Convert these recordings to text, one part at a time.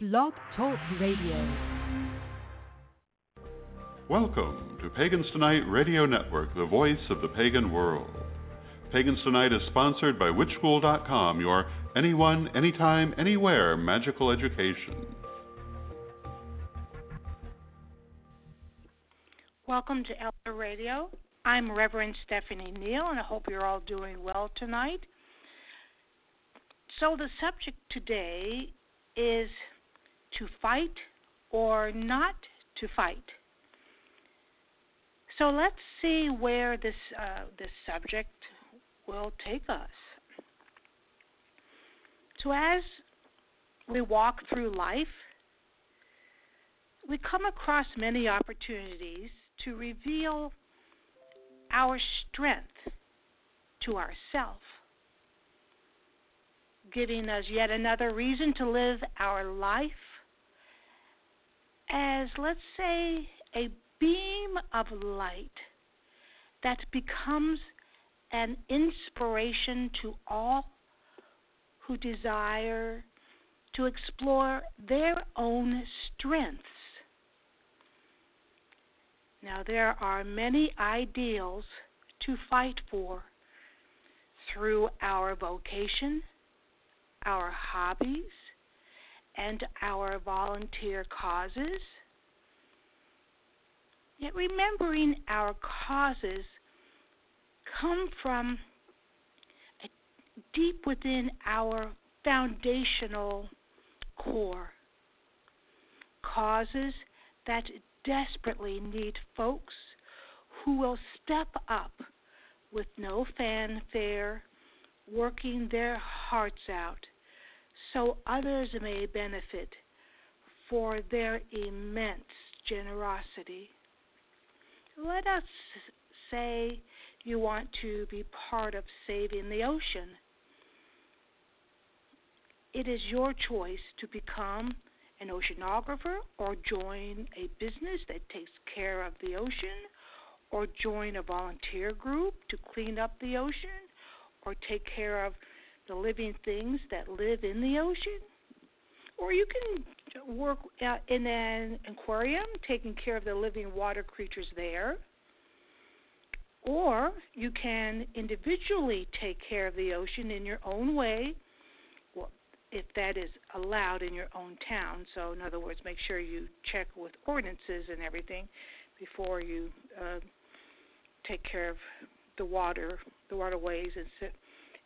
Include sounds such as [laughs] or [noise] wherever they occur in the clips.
Blog Talk Radio. Welcome to Pagans Tonight Radio Network, the voice of the pagan world. Pagans Tonight is sponsored by WitchSchool.com, your anyone, anytime, anywhere magical education. Welcome to Elder Radio. I'm Reverend Stephanie Neal, and I hope you're all doing well tonight. So, the subject today is to fight or not to fight. So let's see where this uh, this subject will take us. So as we walk through life, we come across many opportunities to reveal our strength to ourselves giving us yet another reason to live our life as, let's say, a beam of light that becomes an inspiration to all who desire to explore their own strengths. Now, there are many ideals to fight for through our vocation our hobbies, and our volunteer causes. Yet remembering our causes come from deep within our foundational core. Causes that desperately need folks who will step up with no fanfare working their hearts out so others may benefit for their immense generosity. Let us say you want to be part of saving the ocean. It is your choice to become an oceanographer or join a business that takes care of the ocean or join a volunteer group to clean up the ocean or take care of the living things that live in the ocean. Or you can work in an aquarium, taking care of the living water creatures there. Or you can individually take care of the ocean in your own way, if that is allowed in your own town. So, in other words, make sure you check with ordinances and everything before you uh, take care of the water, the waterways, and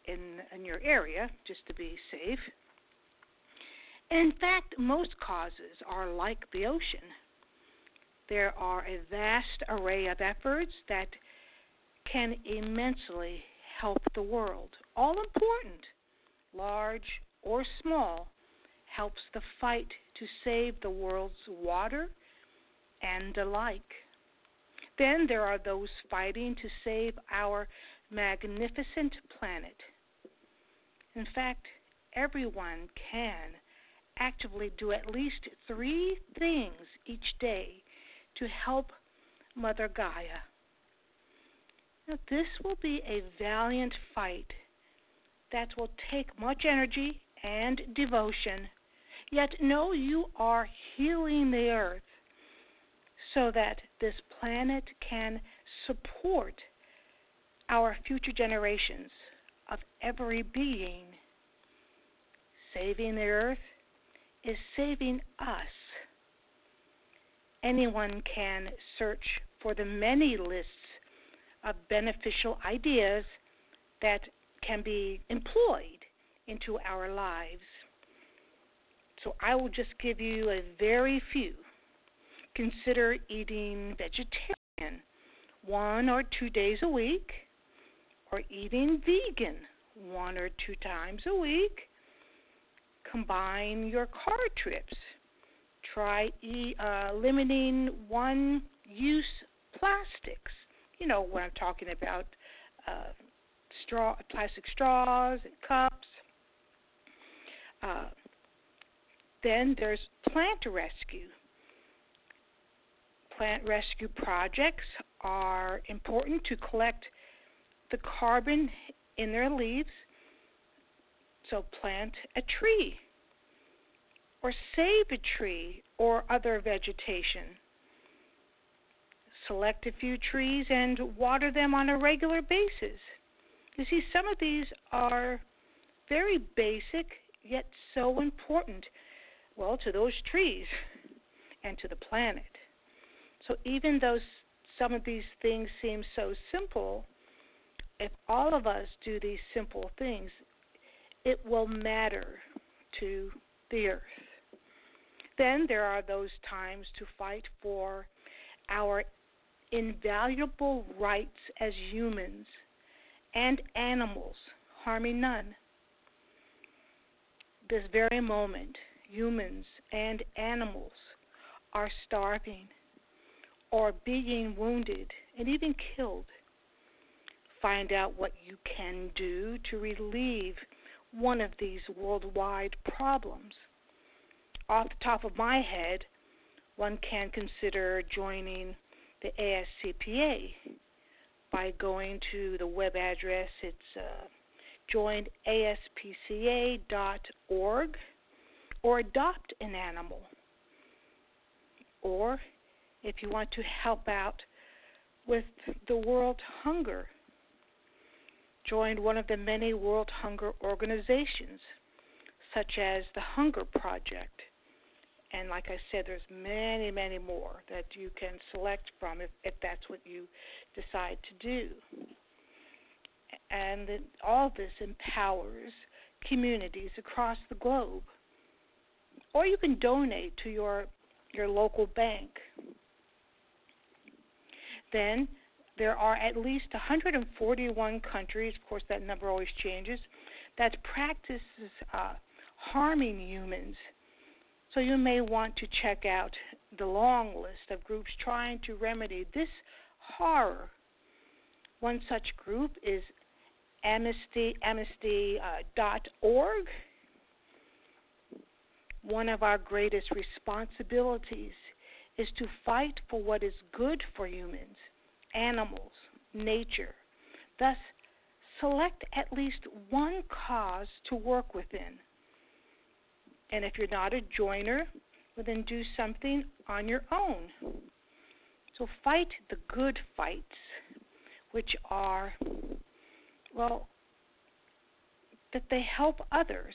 in in your area, just to be safe. In fact, most causes are like the ocean. There are a vast array of efforts that can immensely help the world. All important, large or small, helps the fight to save the world's water and the like. Then there are those fighting to save our magnificent planet. In fact, everyone can actively do at least three things each day to help Mother Gaia. Now, this will be a valiant fight that will take much energy and devotion, yet know you are healing the earth so that this planet can support our future generations of every being. Saving the earth is saving us. Anyone can search for the many lists of beneficial ideas that can be employed into our lives. So I will just give you a very few. Consider eating vegetarian one or two days a week or eating vegan one or two times a week. Combine your car trips. Try e- uh, limiting one use plastics. You know what I'm talking about uh, straw, plastic straws and cups. Uh, then there's plant rescue. Plant rescue projects are important to collect the carbon in their leaves. So plant a tree. or save a tree or other vegetation. Select a few trees and water them on a regular basis. You see, some of these are very basic, yet so important, well, to those trees [laughs] and to the planet. So even though some of these things seem so simple, if all of us do these simple things, it will matter to the earth. Then there are those times to fight for our invaluable rights as humans and animals, harming none. This very moment, humans and animals are starving or being wounded and even killed. Find out what you can do to relieve one of these worldwide problems. Off the top of my head, one can consider joining the ASCPA by going to the web address. It's uh, joinaspca.org or adopt an animal. Or if you want to help out with the world hunger, join one of the many world hunger organizations, such as the Hunger Project. And like I said, there's many, many more that you can select from if, if that's what you decide to do. And all this empowers communities across the globe. Or you can donate to your your local bank. Then there are at least 141 countries, of course, that number always changes, that practices uh, harming humans. So you may want to check out the long list of groups trying to remedy this horror. One such group is Amnesty Amnesty.org. Uh, One of our greatest responsibilities is to fight for what is good for humans, animals, nature. Thus, select at least one cause to work within. And if you're not a joiner, well, then do something on your own. So fight the good fights, which are, well, that they help others.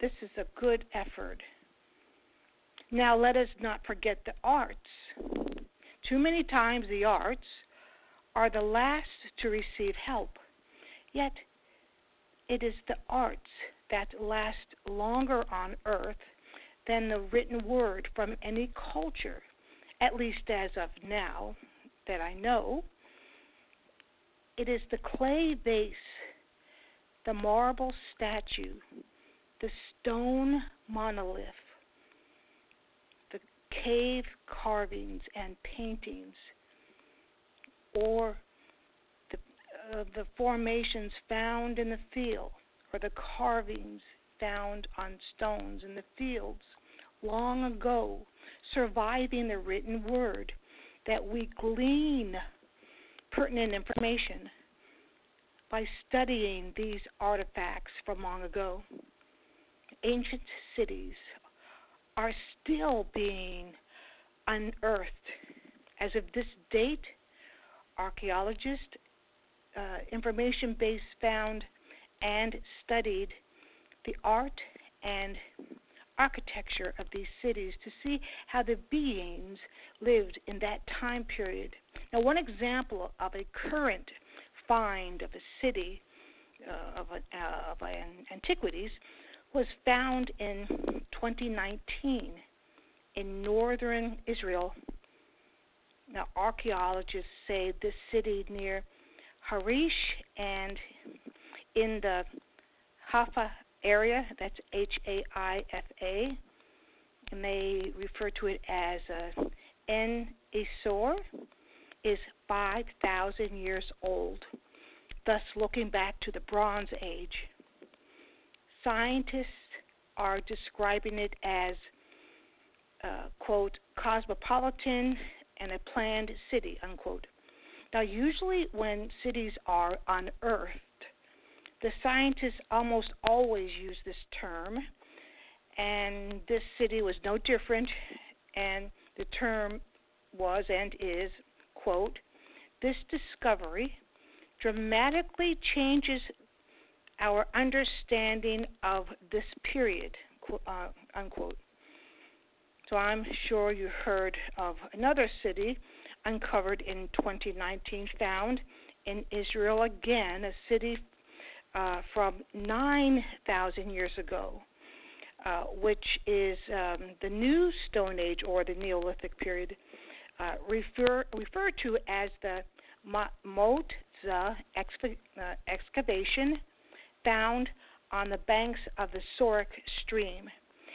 This is a good effort. Now, let us not forget the arts. Too many times, the arts are the last to receive help. Yet, it is the arts that last longer on earth than the written word from any culture, at least as of now that I know. It is the clay vase, the marble statue, the stone monolith, cave carvings and paintings, or the, uh, the formations found in the field, or the carvings found on stones in the fields long ago, surviving the written word, that we glean pertinent information by studying these artifacts from long ago. Ancient cities are still being unearthed. As of this date, archaeologists, uh, information base found and studied the art and architecture of these cities to see how the beings lived in that time period. Now, one example of a current find of a city uh, of, uh, of an antiquities was found in 2019 in northern Israel. Now, archaeologists say this city near Harish and in the Haifa area, that's H A I F A, and they refer to it as uh, En Esur, is 5,000 years old, thus looking back to the Bronze Age scientists are describing it as, uh, quote, cosmopolitan and a planned city, unquote. Now, usually when cities are unearthed, the scientists almost always use this term and this city was no different. And the term was and is, quote, this discovery dramatically changes our understanding of this period, uh, unquote. So I'm sure you heard of another city uncovered in 2019 found in Israel again, a city uh, from 9,000 years ago, uh, which is um, the new Stone Age or the Neolithic period, uh, refer, referred to as the Motza uh, excavation found on the banks of the Sorek stream.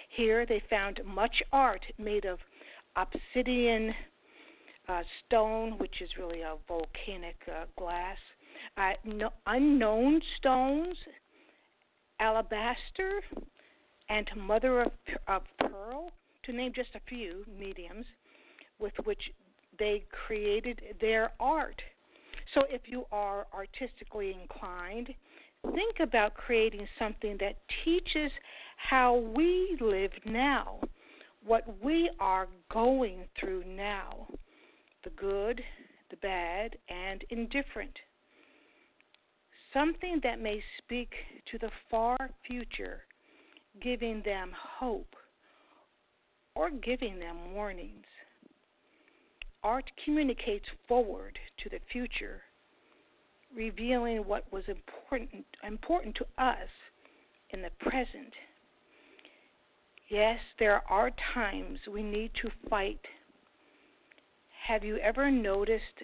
Here they found much art made of obsidian uh, stone, which is really a volcanic uh, glass, uh, no, unknown stones, alabaster, and mother of, of pearl, to name just a few mediums with which they created their art. So if you are artistically inclined, think about creating something that teaches how we live now, what we are going through now the good, the bad, and indifferent. Something that may speak to the far future, giving them hope or giving them warnings. Art communicates forward to the future, revealing what was important important to us in the present. Yes, there are times we need to fight have you ever noticed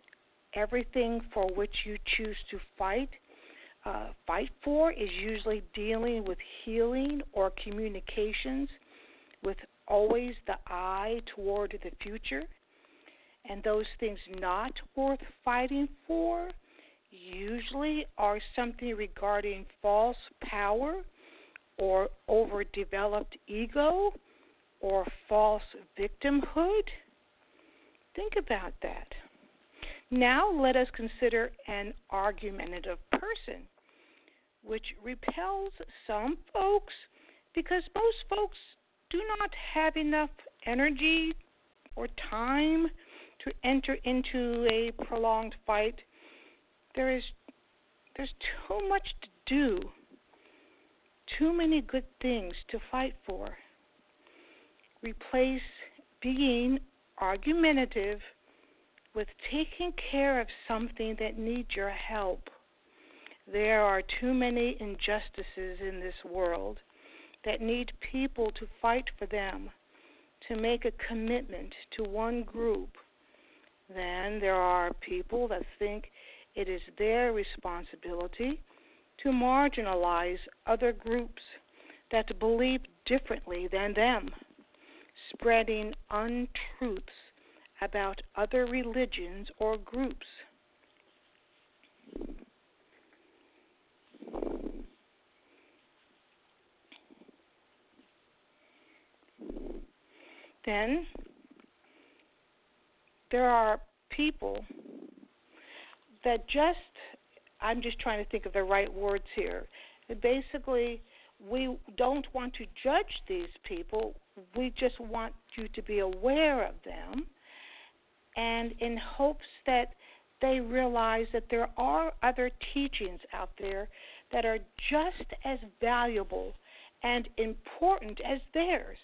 everything for which you choose to fight? Uh, fight for is usually dealing with healing or communications with always the eye toward the future. And those things not worth fighting for usually are something regarding false power or overdeveloped ego or false victimhood Think about that. Now let us consider an argumentative person, which repels some folks because most folks do not have enough energy or time to enter into a prolonged fight. There is there's too much to do. Too many good things to fight for. Replace being argumentative with taking care of something that needs your help. There are too many injustices in this world that need people to fight for them, to make a commitment to one group. Then there are people that think it is their responsibility to marginalize other groups that believe differently than them spreading untruths about other religions or groups. Then there are people that just, I'm just trying to think of the right words here. Basically, we don't want to judge these people. We just want you to be aware of them and in hopes that they realize that there are other teachings out there that are just as valuable and important as theirs.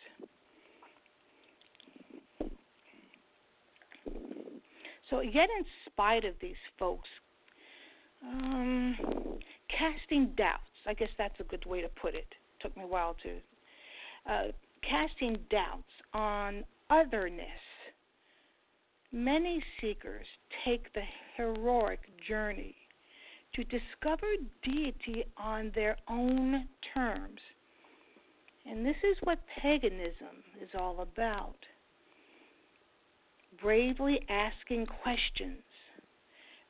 So, yet in spite of these folks um, casting doubts, I guess that's a good way to put it. Took me a while to uh, casting doubts on otherness. Many seekers take the heroic journey to discover deity on their own terms. And this is what paganism is all about bravely asking questions,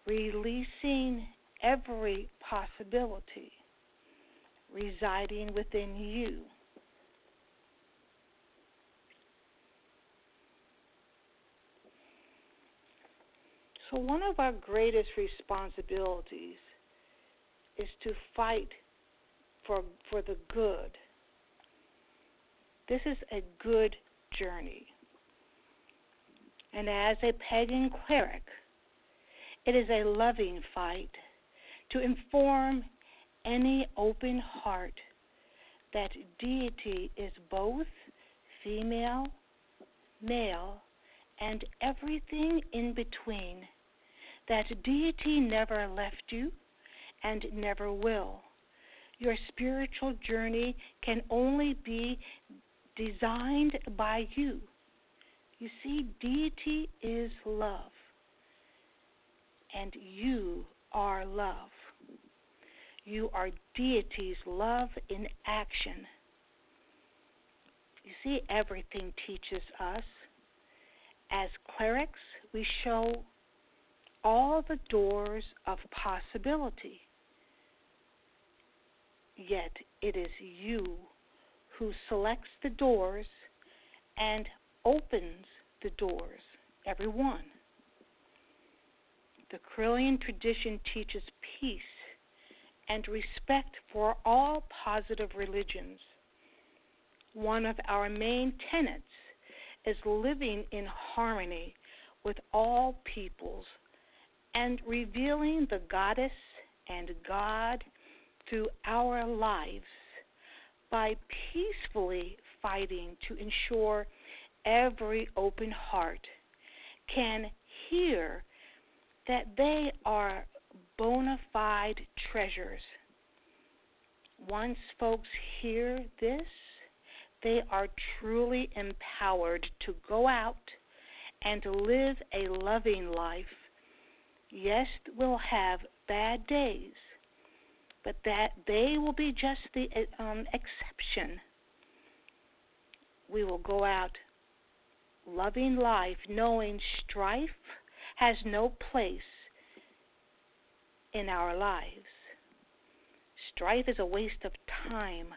releasing every possibility residing within you. So, one of our greatest responsibilities is to fight for, for the good, This is a good journey. And as a pagan cleric, it is a loving fight to inform any open heart that deity is both female, male, and everything in between. That deity never left you and never will. Your spiritual journey can only be designed by you. You see, deity is love, and you are love. You are deity's love in action. You see, everything teaches us. As clerics, we show all the doors of possibility. Yet it is you who selects the doors and opens the doors, every one. The Correllian tradition teaches peace and respect for all positive religions. One of our main tenets is living in harmony with all peoples and revealing the goddess and God through our lives by peacefully fighting to ensure every open heart can hear that they are bona fide treasures. Once folks hear this, they are truly empowered to go out and live a loving life. Yes, we'll have bad days, but that they will be just the um, exception. We will go out loving life, knowing strife has no place in our lives. Strife is a waste of time.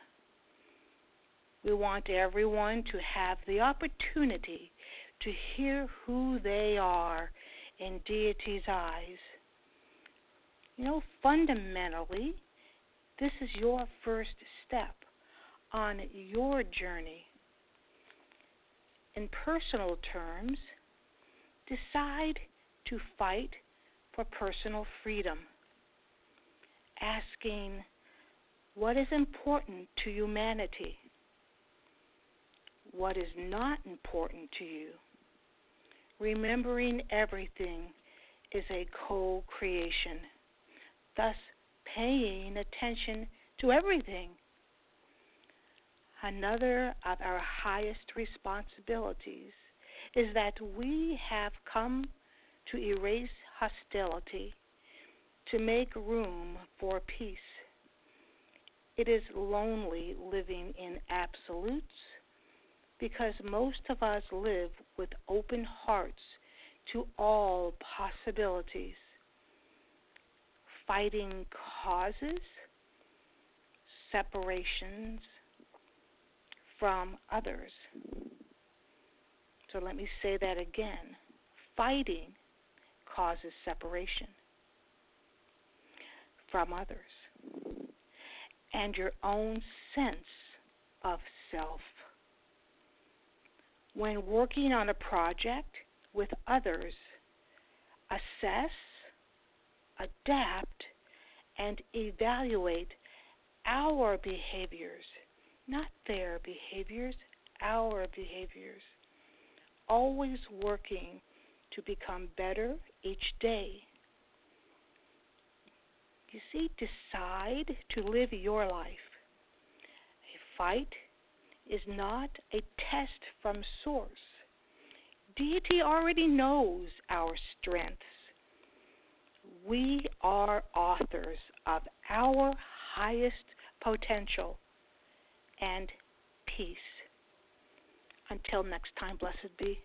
We want everyone to have the opportunity to hear who they are in deity's eyes. You know, fundamentally, this is your first step on your journey. In personal terms, decide to fight for personal freedom, asking what is important to humanity, what is not important to you. Remembering everything is a co creation, thus paying attention to everything. Another of our highest responsibilities is that we have come to erase hostility, to make room for peace. It is lonely living in absolutes because most of us live with open hearts to all possibilities fighting causes, separations from others. So let me say that again. Fighting causes separation from others and your own sense of self. When working on a project with others, assess adapt, and evaluate our behaviors, not their behaviors, our behaviors. Always working to become better each day. You see, decide to live your life. A fight is not a test from source. Deity already knows our strengths we are authors of our highest potential and peace. Until next time, blessed be.